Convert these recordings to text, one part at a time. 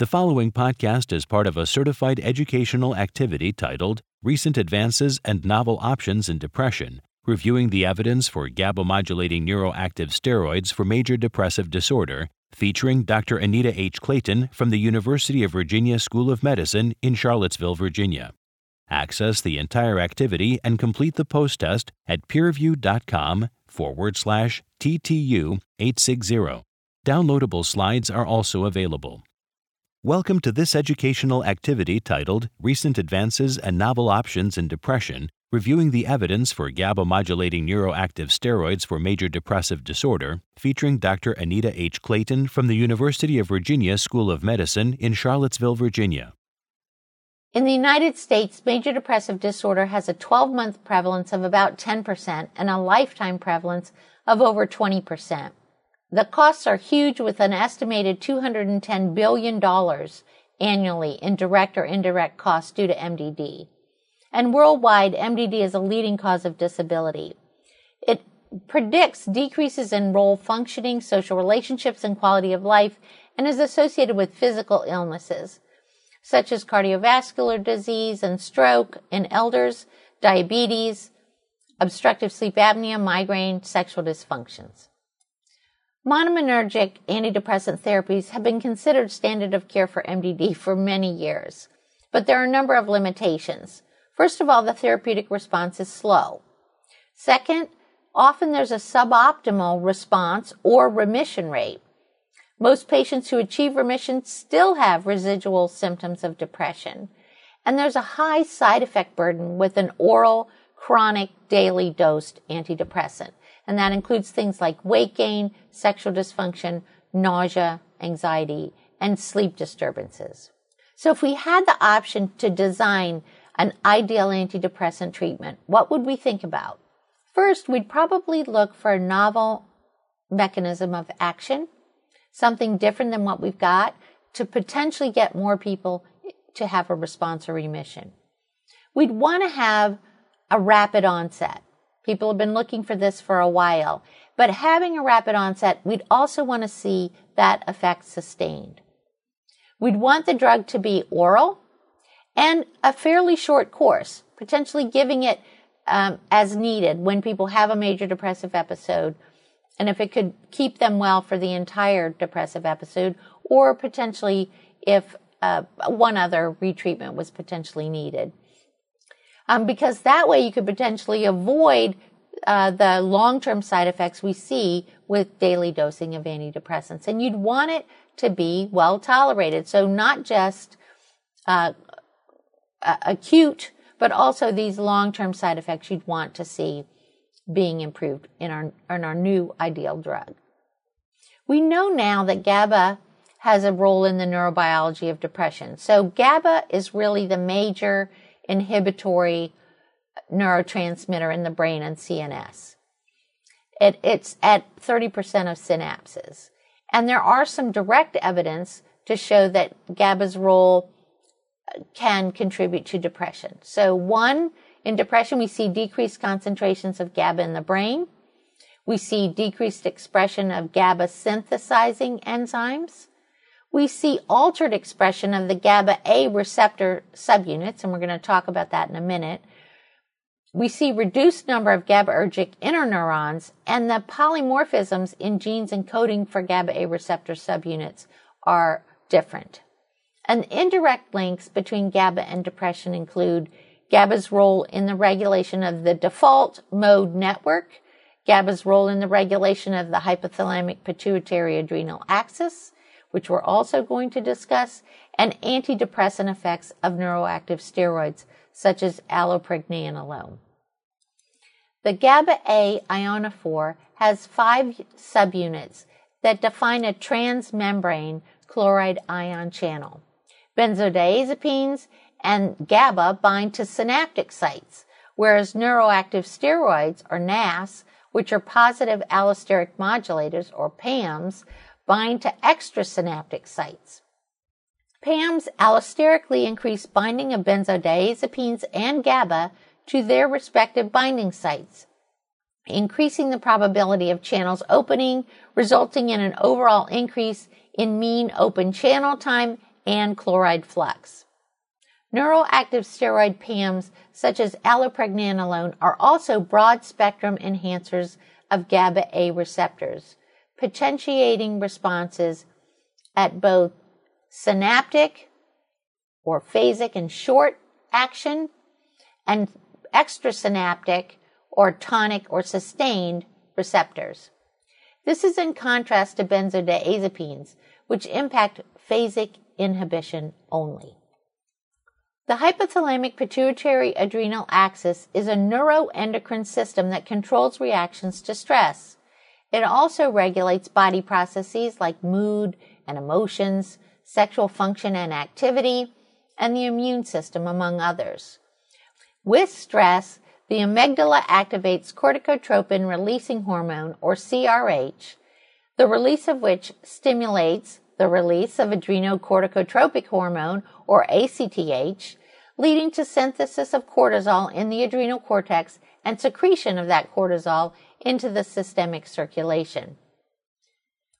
The following podcast is part of a certified educational activity titled Recent Advances and Novel Options in Depression, reviewing the evidence for GABA modulating neuroactive steroids for major depressive disorder, featuring Dr. Anita H. Clayton from the University of Virginia School of Medicine in Charlottesville, Virginia. Access the entire activity and complete the post test at peerview.com forward slash TTU 860. Downloadable slides are also available. Welcome to this educational activity titled Recent Advances and Novel Options in Depression, reviewing the evidence for GABA modulating neuroactive steroids for major depressive disorder, featuring Dr. Anita H. Clayton from the University of Virginia School of Medicine in Charlottesville, Virginia. In the United States, major depressive disorder has a 12 month prevalence of about 10% and a lifetime prevalence of over 20%. The costs are huge with an estimated $210 billion annually in direct or indirect costs due to MDD. And worldwide, MDD is a leading cause of disability. It predicts decreases in role functioning, social relationships, and quality of life, and is associated with physical illnesses, such as cardiovascular disease and stroke in elders, diabetes, obstructive sleep apnea, migraine, sexual dysfunctions. Monoaminergic antidepressant therapies have been considered standard of care for MDD for many years, but there are a number of limitations. First of all, the therapeutic response is slow. Second, often there's a suboptimal response or remission rate. Most patients who achieve remission still have residual symptoms of depression. And there's a high side effect burden with an oral, chronic, daily dosed antidepressant and that includes things like weight gain, sexual dysfunction, nausea, anxiety, and sleep disturbances. So if we had the option to design an ideal antidepressant treatment, what would we think about? First, we'd probably look for a novel mechanism of action, something different than what we've got to potentially get more people to have a response or remission. We'd want to have a rapid onset. People have been looking for this for a while. But having a rapid onset, we'd also want to see that effect sustained. We'd want the drug to be oral and a fairly short course, potentially giving it um, as needed when people have a major depressive episode. And if it could keep them well for the entire depressive episode, or potentially if uh, one other retreatment was potentially needed um, because that way you could potentially avoid uh, the long-term side effects we see with daily dosing of antidepressants. And you'd want it to be well tolerated. So not just uh, acute, but also these long-term side effects you'd want to see being improved in our, in our new ideal drug. We know now that GABA has a role in the neurobiology of depression. So GABA is really the major inhibitory neurotransmitter in the brain and CNS. It, it's at 30% of synapses. And there are some direct evidence to show that GABA's role uh, can contribute to depression. So one, in depression, we see decreased concentrations of GABA in the brain. We see decreased expression of GABA synthesizing enzymes we see altered expression of the GABA A receptor subunits, and we're going to talk about that in a minute. We see reduced number of GABAergic interneurons, and the polymorphisms in genes encoding for GABA A receptor subunits are different. And indirect links between GABA and depression include GABA's role in the regulation of the default mode network, GABA's role in the regulation of the hypothalamic pituitary adrenal axis, which we're also going to discuss, and antidepressant effects of neuroactive steroids, such as allopregnanolone. The GABA A ionophore has five subunits that define a transmembrane chloride ion channel. Benzodiazepines and GABA bind to synaptic sites, whereas neuroactive steroids, or NAS, which are positive allosteric modulators, or PAMs, bind to extrasynaptic sites. PAMs allosterically increase binding of benzodiazepines and GABA to their respective binding sites, increasing the probability of channels opening, resulting in an overall increase in mean open channel time and chloride flux. Neuroactive steroid PAMs such as allopregnanolone are also broad spectrum enhancers of GABA A receptors, potentiating responses at both synaptic or phasic and short action and extrasynaptic or tonic or sustained receptors. This is in contrast to benzodiazepines, which impact phasic inhibition only. The hypothalamic pituitary adrenal axis is a neuroendocrine system that controls reactions to stress. It also regulates body processes like mood and emotions, sexual function and activity, and the immune system, among others. With stress, the amygdala activates corticotropin releasing hormone, or CRH, the release of which stimulates the release of adrenocorticotropic hormone, or ACTH, leading to synthesis of cortisol in the adrenal cortex and secretion of that cortisol into the systemic circulation.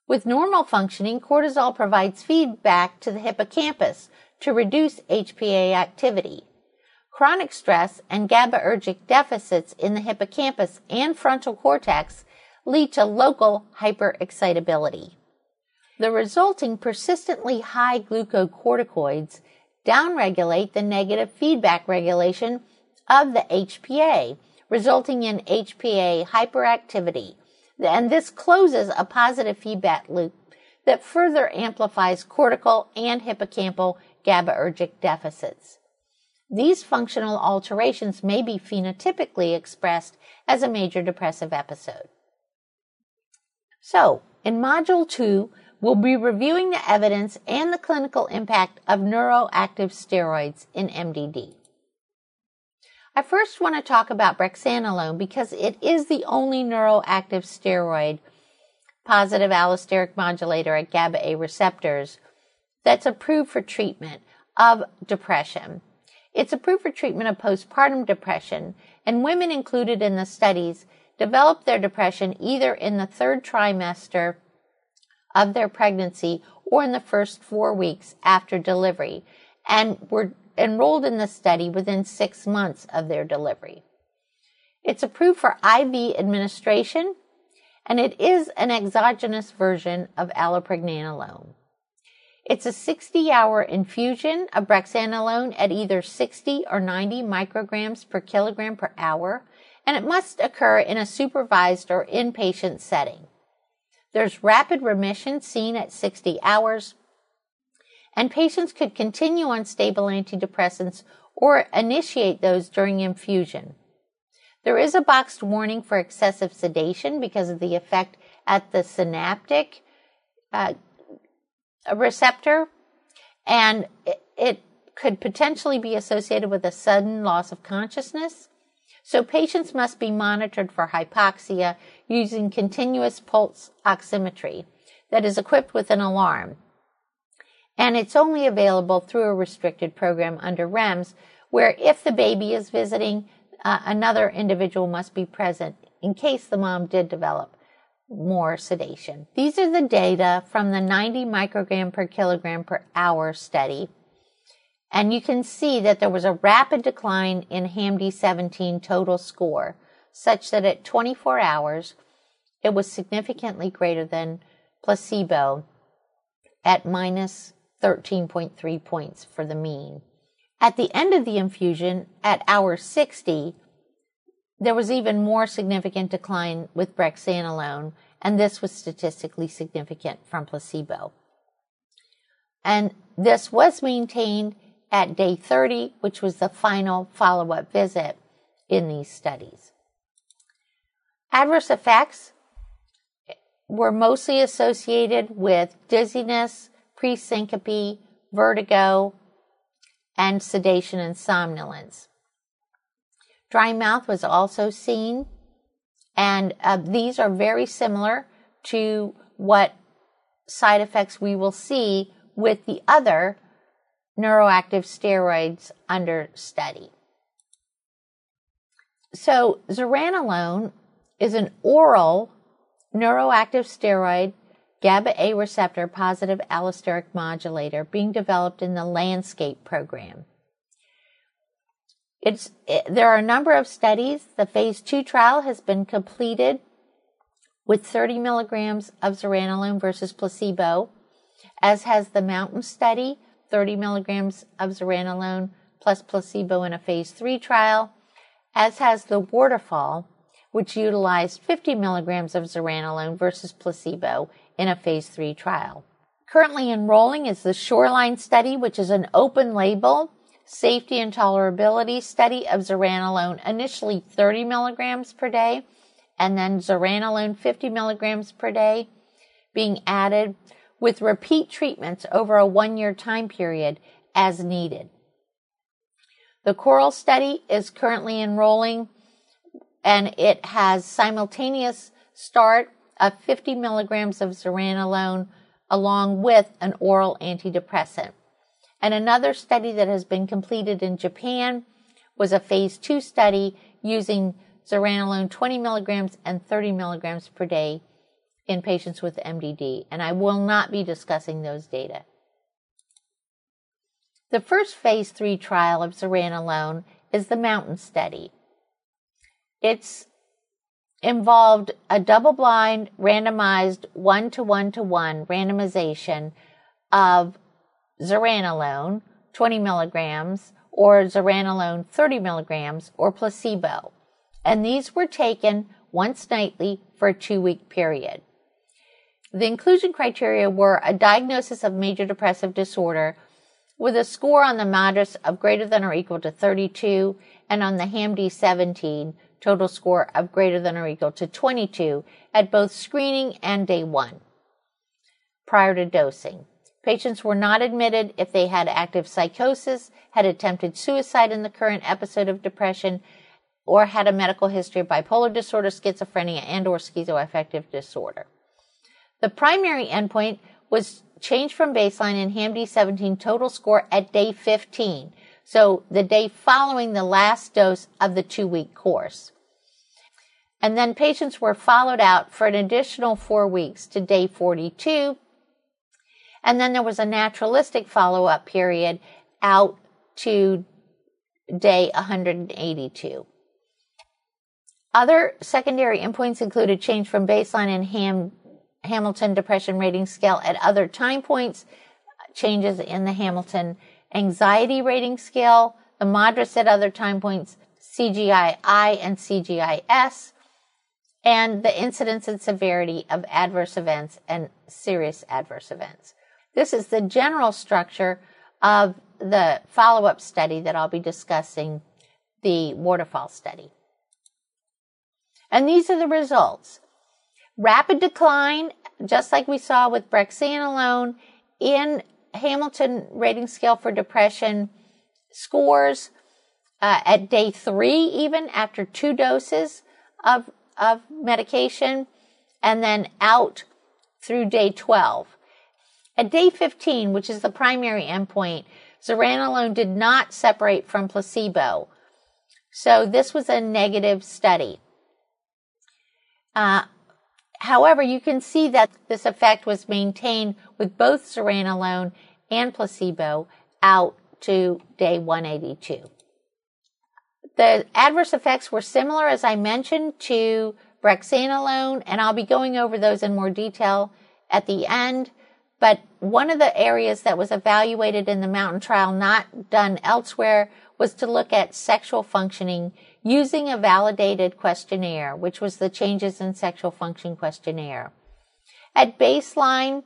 With normal functioning, cortisol provides feedback to the hippocampus to reduce HPA activity. Chronic stress and GABAergic deficits in the hippocampus and frontal cortex lead to local hyperexcitability. The resulting persistently high glucocorticoids downregulate the negative feedback regulation of the HPA, resulting in HPA hyperactivity. And this closes a positive feedback loop that further amplifies cortical and hippocampal GABAergic deficits. These functional alterations may be phenotypically expressed as a major depressive episode. So, in Module 2, We'll be reviewing the evidence and the clinical impact of neuroactive steroids in MDD. I first want to talk about brexanolone because it is the only neuroactive steroid positive allosteric modulator at GABA A receptors that's approved for treatment of depression. It's approved for treatment of postpartum depression, and women included in the studies developed their depression either in the third trimester of their pregnancy or in the first four weeks after delivery and were enrolled in the study within six months of their delivery. It's approved for IV administration and it is an exogenous version of allopregnanolone. It's a 60 hour infusion of brexanolone at either 60 or 90 micrograms per kilogram per hour, and it must occur in a supervised or inpatient setting. There's rapid remission seen at 60 hours, and patients could continue on stable antidepressants or initiate those during infusion. There is a boxed warning for excessive sedation because of the effect at the synaptic uh, receptor, and it, it could potentially be associated with a sudden loss of consciousness. So patients must be monitored for hypoxia using continuous pulse oximetry that is equipped with an alarm. And it's only available through a restricted program under REMS, where if the baby is visiting, uh, another individual must be present in case the mom did develop more sedation. These are the data from the 90 microgram per kilogram per hour study. And you can see that there was a rapid decline in HAM-D 17 total score such that at 24 hours, it was significantly greater than placebo at minus 13.3 points for the mean. At the end of the infusion, at hour 60, there was even more significant decline with brexanolone, and this was statistically significant from placebo. And this was maintained at day 30, which was the final follow up visit in these studies. Adverse effects were mostly associated with dizziness, presyncope, vertigo, and sedation and somnolence. Dry mouth was also seen, and uh, these are very similar to what side effects we will see with the other neuroactive steroids under study. So, zuranolone is an oral neuroactive steroid GABA A receptor positive allosteric modulator being developed in the Landscape program. It's, it, there are a number of studies. The phase two trial has been completed with 30 milligrams of zuranolone versus placebo, as has the Mountain study, 30 milligrams of zuranolone plus placebo in a phase three trial, as has the Waterfall, which utilized 50 milligrams of zuranolone versus placebo in a phase three trial. Currently enrolling is the Shoreline study, which is an open label safety and tolerability study of zuranolone, initially 30 milligrams per day, and then zuranolone 50 milligrams per day being added with repeat treatments over a one year time period as needed. The Coral study is currently enrolling and it has simultaneous start of 50 milligrams of zuranolone along with an oral antidepressant. And another study that has been completed in Japan was a phase two study using zuranolone 20 milligrams and 30 milligrams per day in patients with MDD. And I will not be discussing those data. The first phase three trial of zuranolone is the Mountain Study. It's involved a double blind, randomized one to one to one randomization of zuranolone 20 milligrams or zuranolone 30 milligrams or placebo. And these were taken once nightly for a two week period. The inclusion criteria were a diagnosis of major depressive disorder with a score on the MADRS of greater than or equal to 32 and on the HAM-D 17 total score of greater than or equal to 22 at both screening and day one prior to dosing. Patients were not admitted if they had active psychosis, had attempted suicide in the current episode of depression, or had a medical history of bipolar disorder, schizophrenia, and or schizoaffective disorder. The primary endpoint was change from baseline in HAM-D 17 total score at day 15, so the day following the last dose of the two week course. And then patients were followed out for an additional four weeks to day 42 and then there was a naturalistic follow up period out to day 182. Other secondary endpoints included change from baseline in Ham, Hamilton Depression Rating Scale at other time points, changes in the Hamilton Anxiety Rating Scale, the MADRS at other time points, CGI-I and CGI-S, and the incidence and severity of adverse events and serious adverse events. This is the general structure of the follow up study that I'll be discussing, the waterfall study. And these are the results. Rapid decline, just like we saw with brexanolone in Hamilton rating scale for depression scores uh, at day three, even after two doses of, of medication, and then out through day 12. At day 15, which is the primary endpoint, zuranolone did not separate from placebo. So this was a negative study. Uh, however, you can see that this effect was maintained with both zuranolone and placebo out to day 182. The adverse effects were similar, as I mentioned, to brexanolone, and I'll be going over those in more detail at the end. But one of the areas that was evaluated in the mountain trial, not done elsewhere, was to look at sexual functioning using a validated questionnaire, which was the changes in sexual function questionnaire. At baseline,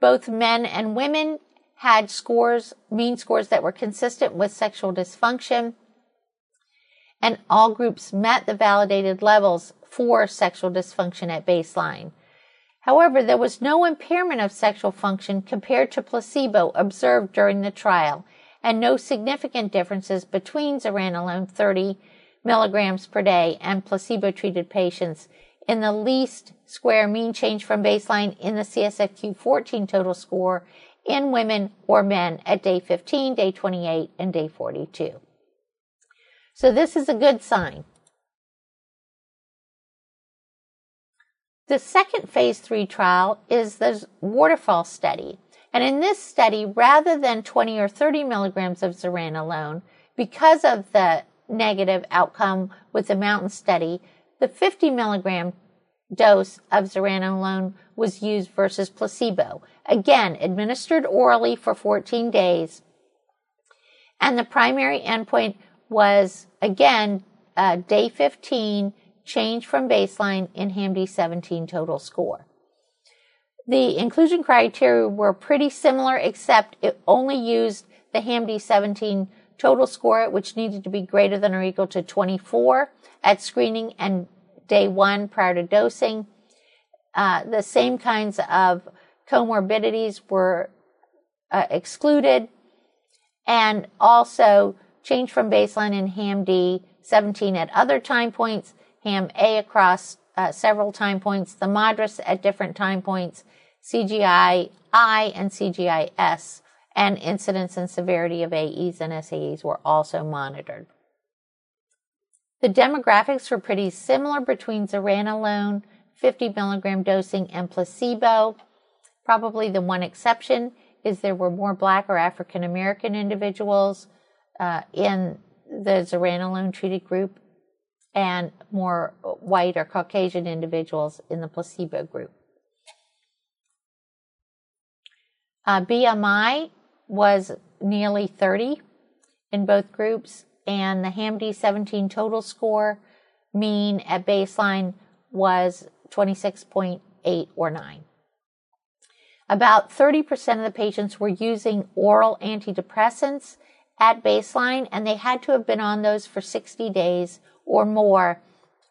both men and women had scores, mean scores that were consistent with sexual dysfunction, and all groups met the validated levels for sexual dysfunction at baseline. However, there was no impairment of sexual function compared to placebo observed during the trial, and no significant differences between zuranolone 30 milligrams per day and placebo treated patients in the least square mean change from baseline in the CSFQ 14 total score in women or men at day 15, day 28, and day 42. So this is a good sign. The second phase three trial is the waterfall study. And in this study, rather than 20 or 30 milligrams of zuranolone, because of the negative outcome with the mountain study, the 50 milligram dose of zuranolone was used versus placebo. Again, administered orally for 14 days. And the primary endpoint was, again, uh, day 15, change from baseline in HAM-D 17 total score. The inclusion criteria were pretty similar, except it only used the HAM-D 17 total score, which needed to be greater than or equal to 24 at screening and day one prior to dosing. Uh, the same kinds of comorbidities were uh, excluded, and also change from baseline in HAM-D 17 at other time points, HAM-A across uh, several time points, the MADRS at different time points, CGI I and CGI S, and incidence and severity of AEs and SAEs were also monitored. The demographics were pretty similar between zuranolone, 50 milligram dosing, and placebo. Probably the one exception is there were more Black or African American individuals uh, in the zuranolone treated group and more white or Caucasian individuals in the placebo group. Uh, BMI was nearly 30 in both groups, and the HAM-D 17 total score mean at baseline was 26.8 or 9. About 30% of the patients were using oral antidepressants at baseline, and they had to have been on those for 60 days or more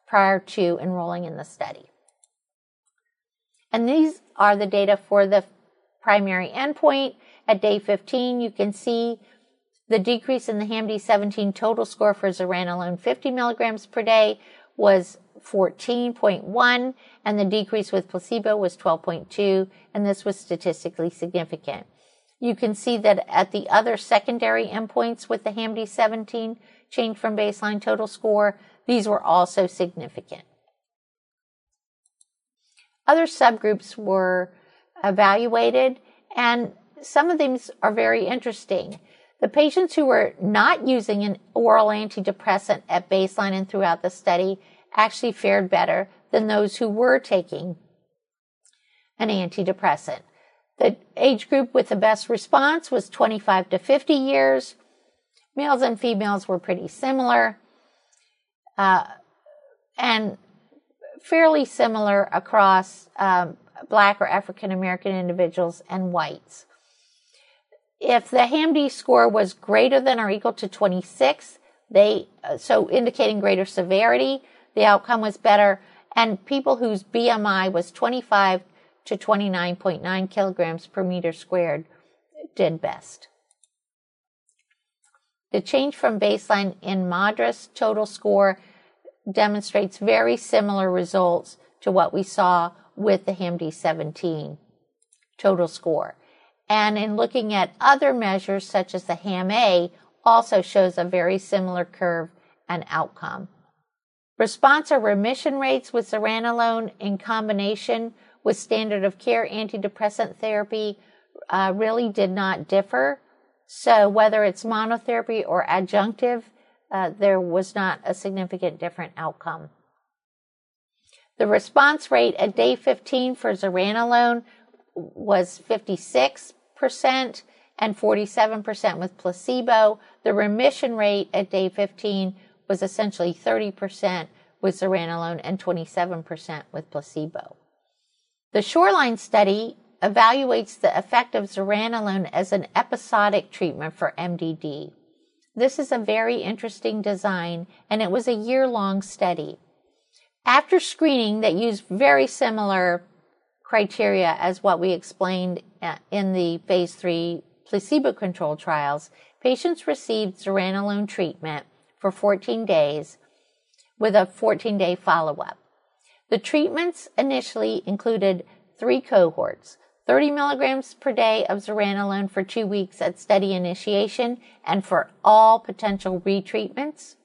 prior to enrolling in the study. And these are the data for the primary endpoint. At day 15, you can see the decrease in the HAM-D 17 total score for zuranolone 50 milligrams per day was 14.1 and the decrease with placebo was 12.2 and this was statistically significant. You can see that at the other secondary endpoints with the HAM-D 17 change from baseline total score, these were also significant. Other subgroups were evaluated, and some of these are very interesting. The patients who were not using an oral antidepressant at baseline and throughout the study actually fared better than those who were taking an antidepressant. The age group with the best response was 25 to 50 years. Males and females were pretty similar uh, and fairly similar across um, black or African American individuals and whites. If the HAM-D score was greater than or equal to 26, they uh, so indicating greater severity, the outcome was better. And people whose BMI was 25 to 29.9 kilograms per meter squared did best. The change from baseline in MADRS total score demonstrates very similar results to what we saw with the HAM-D 17 total score. And in looking at other measures such as the HAM-A also shows a very similar curve and outcome. Response or remission rates with zuranolone in combination with standard of care antidepressant therapy uh, really did not differ. So whether it's monotherapy or adjunctive, uh, there was not a significant different outcome. The response rate at day 15 for zuranolone was 56% and 47% with placebo. The remission rate at day 15 was essentially 30% with zuranolone and 27% with placebo. The Shoreline study evaluates the effect of zuranolone as an episodic treatment for MDD. This is a very interesting design, and it was a year long study. After screening that used very similar criteria as what we explained uh, in the phase three placebo controlled trials, patients received zuranolone treatment for 14 days with a 14 day follow up. The treatments initially included three cohorts 30 milligrams per day of zuranolone for two weeks at study initiation and for all potential retreatments,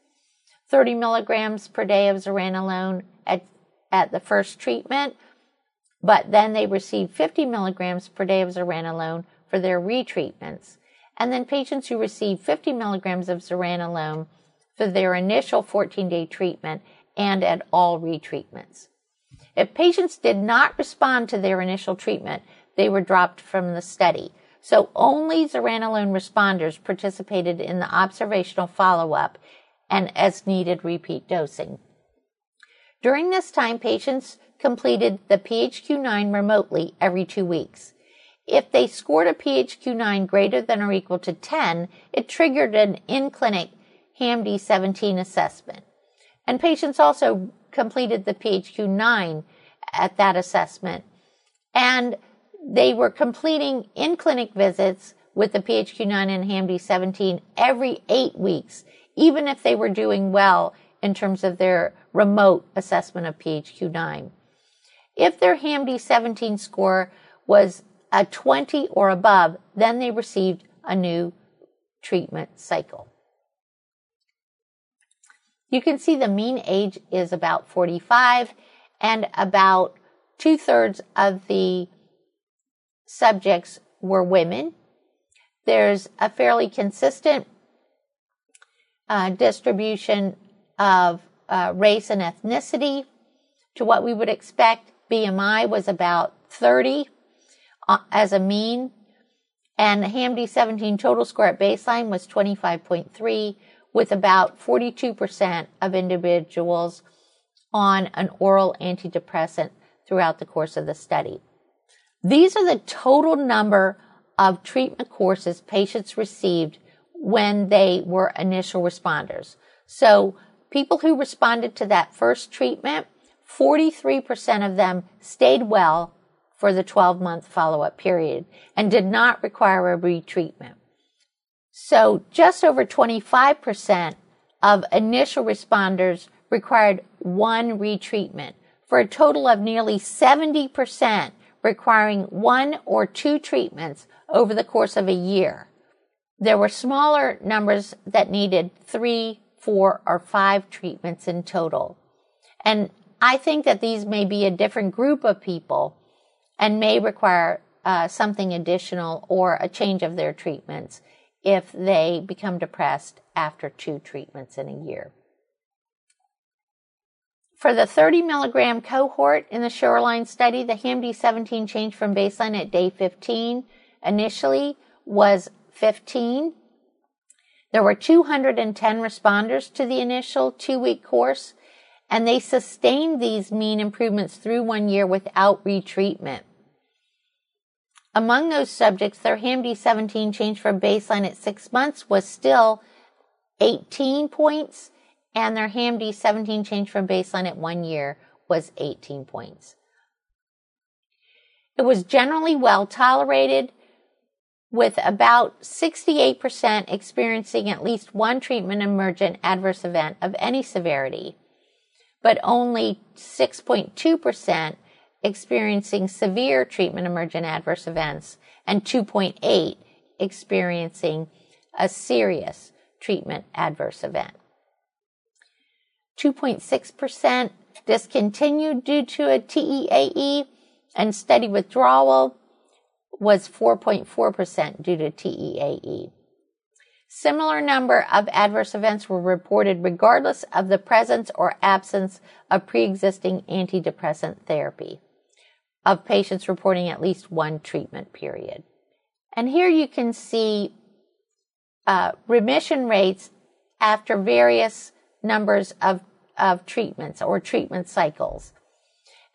30 milligrams per day of zuranolone at, at the first treatment, but then they received 50 milligrams per day of zuranolone for their retreatments. And then patients who received 50 milligrams of zuranolone for their initial 14 day treatment and at all retreatments. If patients did not respond to their initial treatment, they were dropped from the study. So only zuranolone responders participated in the observational follow up and as needed repeat dosing. During this time, patients completed the PHQ-9 remotely every two weeks. If they scored a PHQ-9 greater than or equal to 10, it triggered an in-clinic HAM-D17 assessment. And patients also completed the PHQ-9 at that assessment. And they were completing in-clinic visits with the PHQ-9 and HAM-D17 every eight weeks, even if they were doing well in terms of their remote assessment of PHQ-9. If their HAM-D17 score was a 20 or above, then they received a new treatment cycle. You can see the mean age is about 45 and about two thirds of the subjects were women. There's a fairly consistent uh, distribution of uh, race and ethnicity to what we would expect. BMI was about 30 uh, as a mean, and the HAM-D17 total score at baseline was 25.3, with about 42% of individuals on an oral antidepressant throughout the course of the study. These are the total number of treatment courses patients received when they were initial responders. So people who responded to that first treatment, 43% of them stayed well for the 12 month follow up period and did not require a retreatment. So just over 25% of initial responders required one retreatment for a total of nearly 70% requiring one or two treatments over the course of a year. There were smaller numbers that needed three, four, or five treatments in total. And I think that these may be a different group of people and may require uh, something additional or a change of their treatments if they become depressed after two treatments in a year. For the 30 milligram cohort in the Shoreline study, the HAM-D17 change from baseline at day 15 initially was 15. There were 210 responders to the initial two week course, and they sustained these mean improvements through one year without retreatment. Among those subjects, their HAM-D17 change from baseline at six months was still 18 points and their HAM-D17 change from baseline at one year was 18 points. It was generally well tolerated with about 68% experiencing at least one treatment emergent adverse event of any severity, but only 6.2% experiencing severe treatment emergent adverse events and 2.8 experiencing a serious treatment adverse event. 2.6% discontinued due to a TEAE, and steady withdrawal was 4.4% due to TEAE. Similar number of adverse events were reported regardless of the presence or absence of pre-existing antidepressant therapy of patients reporting at least one treatment period. And here you can see uh, remission rates after various numbers of, of treatments or treatment cycles.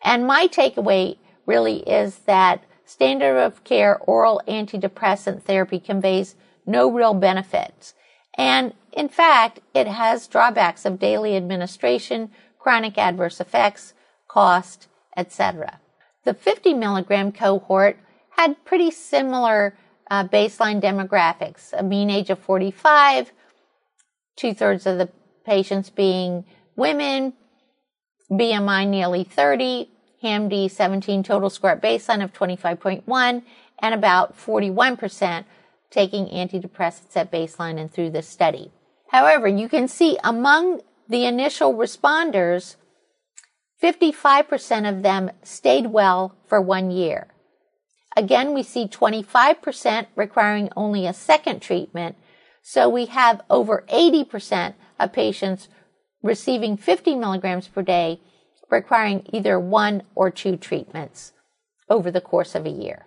And my takeaway really is that standard of care oral antidepressant therapy conveys no real benefits. And in fact, it has drawbacks of daily administration, chronic adverse effects, cost, etc. The 50 milligram cohort had pretty similar uh, baseline demographics, a mean age of 45, two thirds of the patients being women, BMI nearly 30, HAM-D 17 total score at baseline of 25.1, and about 41% taking antidepressants at baseline and through this study. However, you can see among the initial responders, 55% of them stayed well for one year. Again, we see 25% requiring only a second treatment. So we have over 80% of patients receiving 50 milligrams per day requiring either one or two treatments over the course of a year.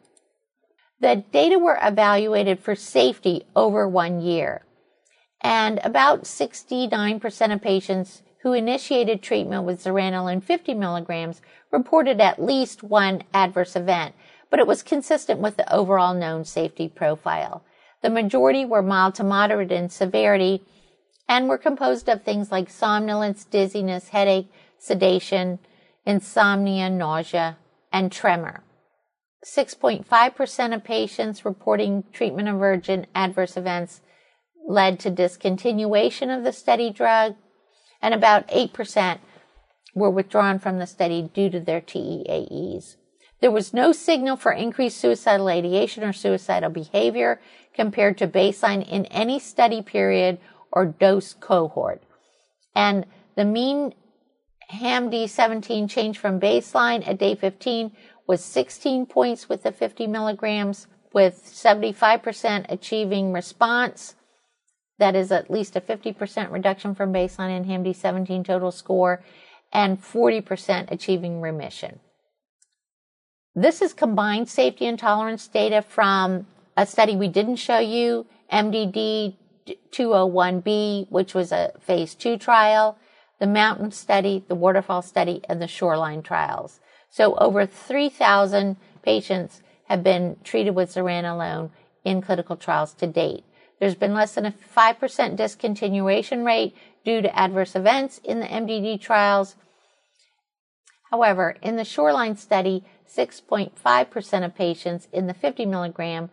The data were evaluated for safety over one year, and about 69% of patients who initiated treatment with zuranolone 50 milligrams reported at least one adverse event, but it was consistent with the overall known safety profile. The majority were mild to moderate in severity and were composed of things like somnolence, dizziness, headache, sedation, insomnia, nausea, and tremor. 6.5% of patients reporting treatment emergent adverse events led to discontinuation of the study drug, and about 8% were withdrawn from the study due to their TEAEs. There was no signal for increased suicidal ideation or suicidal behavior compared to baseline in any study period or dose cohort. And the mean HAM-D17 change from baseline at day 15 was 16 points with the 50 milligrams, with 75% achieving response. That is at least a 50% reduction from baseline in HAM-D17 total score and 40% achieving remission. This is combined safety and tolerance data from a study we didn't show you, MDD 201B, which was a phase two trial, the mountain study, the waterfall study, and the shoreline trials. So over 3,000 patients have been treated with zuranolone in clinical trials to date. There's been less than a 5% discontinuation rate due to adverse events in the MDD trials. However, in the shoreline study, 6.5% of patients in the 50 milligram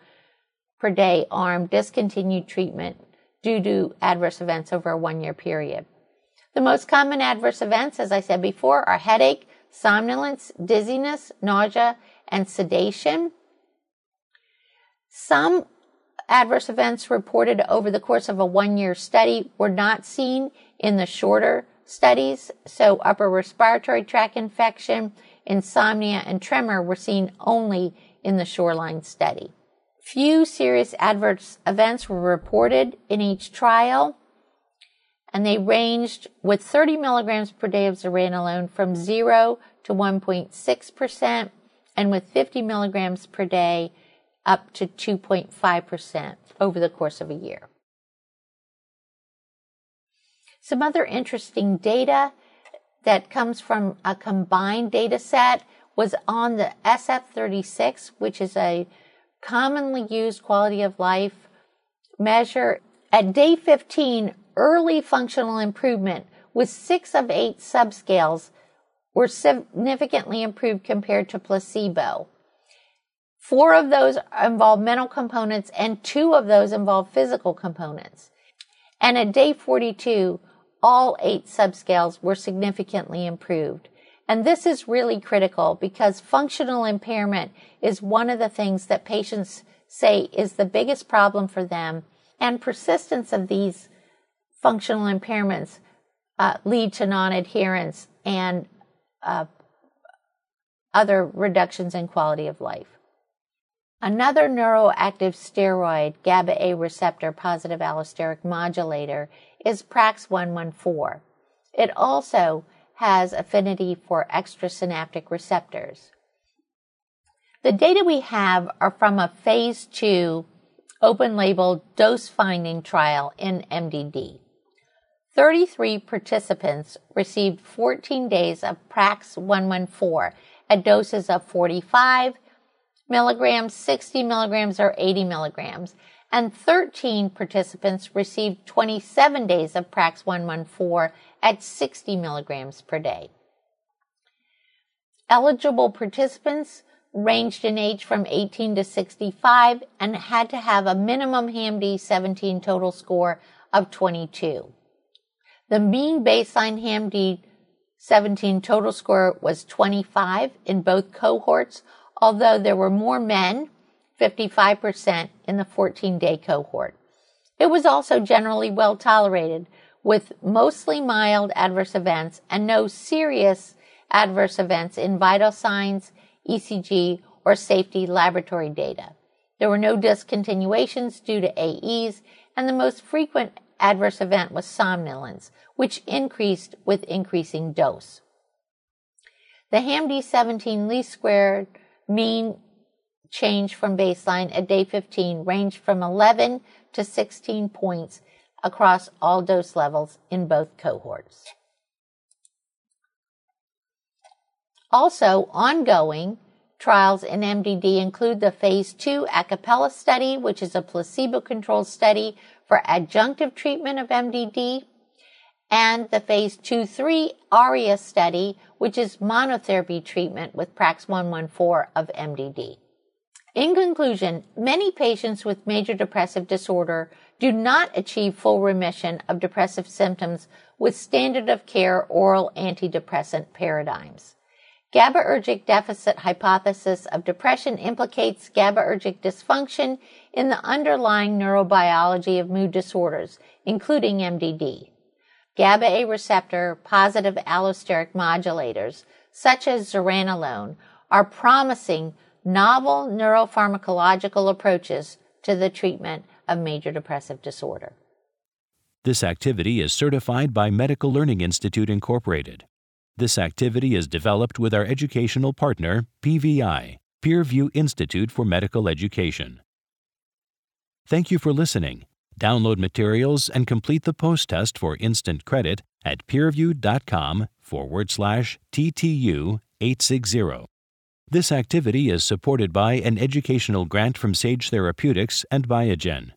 per day arm discontinued treatment due to adverse events over a one year period. The most common adverse events, as I said before, are headache, somnolence, dizziness, nausea, and sedation. Some adverse events reported over the course of a one year study were not seen in the shorter studies. So upper respiratory tract infection insomnia, and tremor were seen only in the shoreline study. Few serious adverse events were reported in each trial, and they ranged with 30 milligrams per day of zuranolone from 0 to 1.6%, and with 50 milligrams per day up to 2.5% over the course of a year. Some other interesting data that comes from a combined data set was on the SF36, which is a commonly used quality of life measure. At day 15, early functional improvement with six of eight subscales were significantly improved compared to placebo. Four of those involve mental components and two of those involve physical components. And at day 42, all eight subscales were significantly improved. And this is really critical because functional impairment is one of the things that patients say is the biggest problem for them. And persistence of these functional impairments uh, lead to non-adherence and uh, other reductions in quality of life. Another neuroactive steroid, GABA A receptor positive allosteric modulator, is Prax114. It also has affinity for extrasynaptic receptors. The data we have are from a phase two open label dose finding trial in MDD. 33 participants received 14 days of Prax114 at doses of 45 milligrams, 60 milligrams, or 80 milligrams, and 13 participants received 27 days of Prax 114 at 60 milligrams per day. Eligible participants ranged in age from 18 to 65 and had to have a minimum HAM-D 17 total score of 22. The mean baseline HAM-D 17 total score was 25 in both cohorts, although there were more men 55% in the 14 day cohort. It was also generally well tolerated with mostly mild adverse events and no serious adverse events in vital signs, ECG, or safety laboratory data. There were no discontinuations due to AEs, and the most frequent adverse event was somnolence, which increased with increasing dose. The HAM-D17 least squared mean change from baseline at day 15 ranged from 11 to 16 points across all dose levels in both cohorts. Also, ongoing trials in MDD include the phase 2 Acapella study, which is a placebo-controlled study for adjunctive treatment of MDD, and the phase 2-3 ARIA study, which is monotherapy treatment with Prax 114 of MDD. In conclusion, many patients with major depressive disorder do not achieve full remission of depressive symptoms with standard of care oral antidepressant paradigms. GABAergic deficit hypothesis of depression implicates GABAergic dysfunction in the underlying neurobiology of mood disorders, including MDD. GABA A receptor positive allosteric modulators, such as zuranolone, are promising novel neuropharmacological approaches to the treatment of major depressive disorder. This activity is certified by Medical Learning Institute Incorporated. This activity is developed with our educational partner, PVI, Peerview Institute for Medical Education. Thank you for listening. Download materials and complete the post test for instant credit at peerview.com forward slash TTU 860. This activity is supported by an educational grant from Sage Therapeutics and Biogen.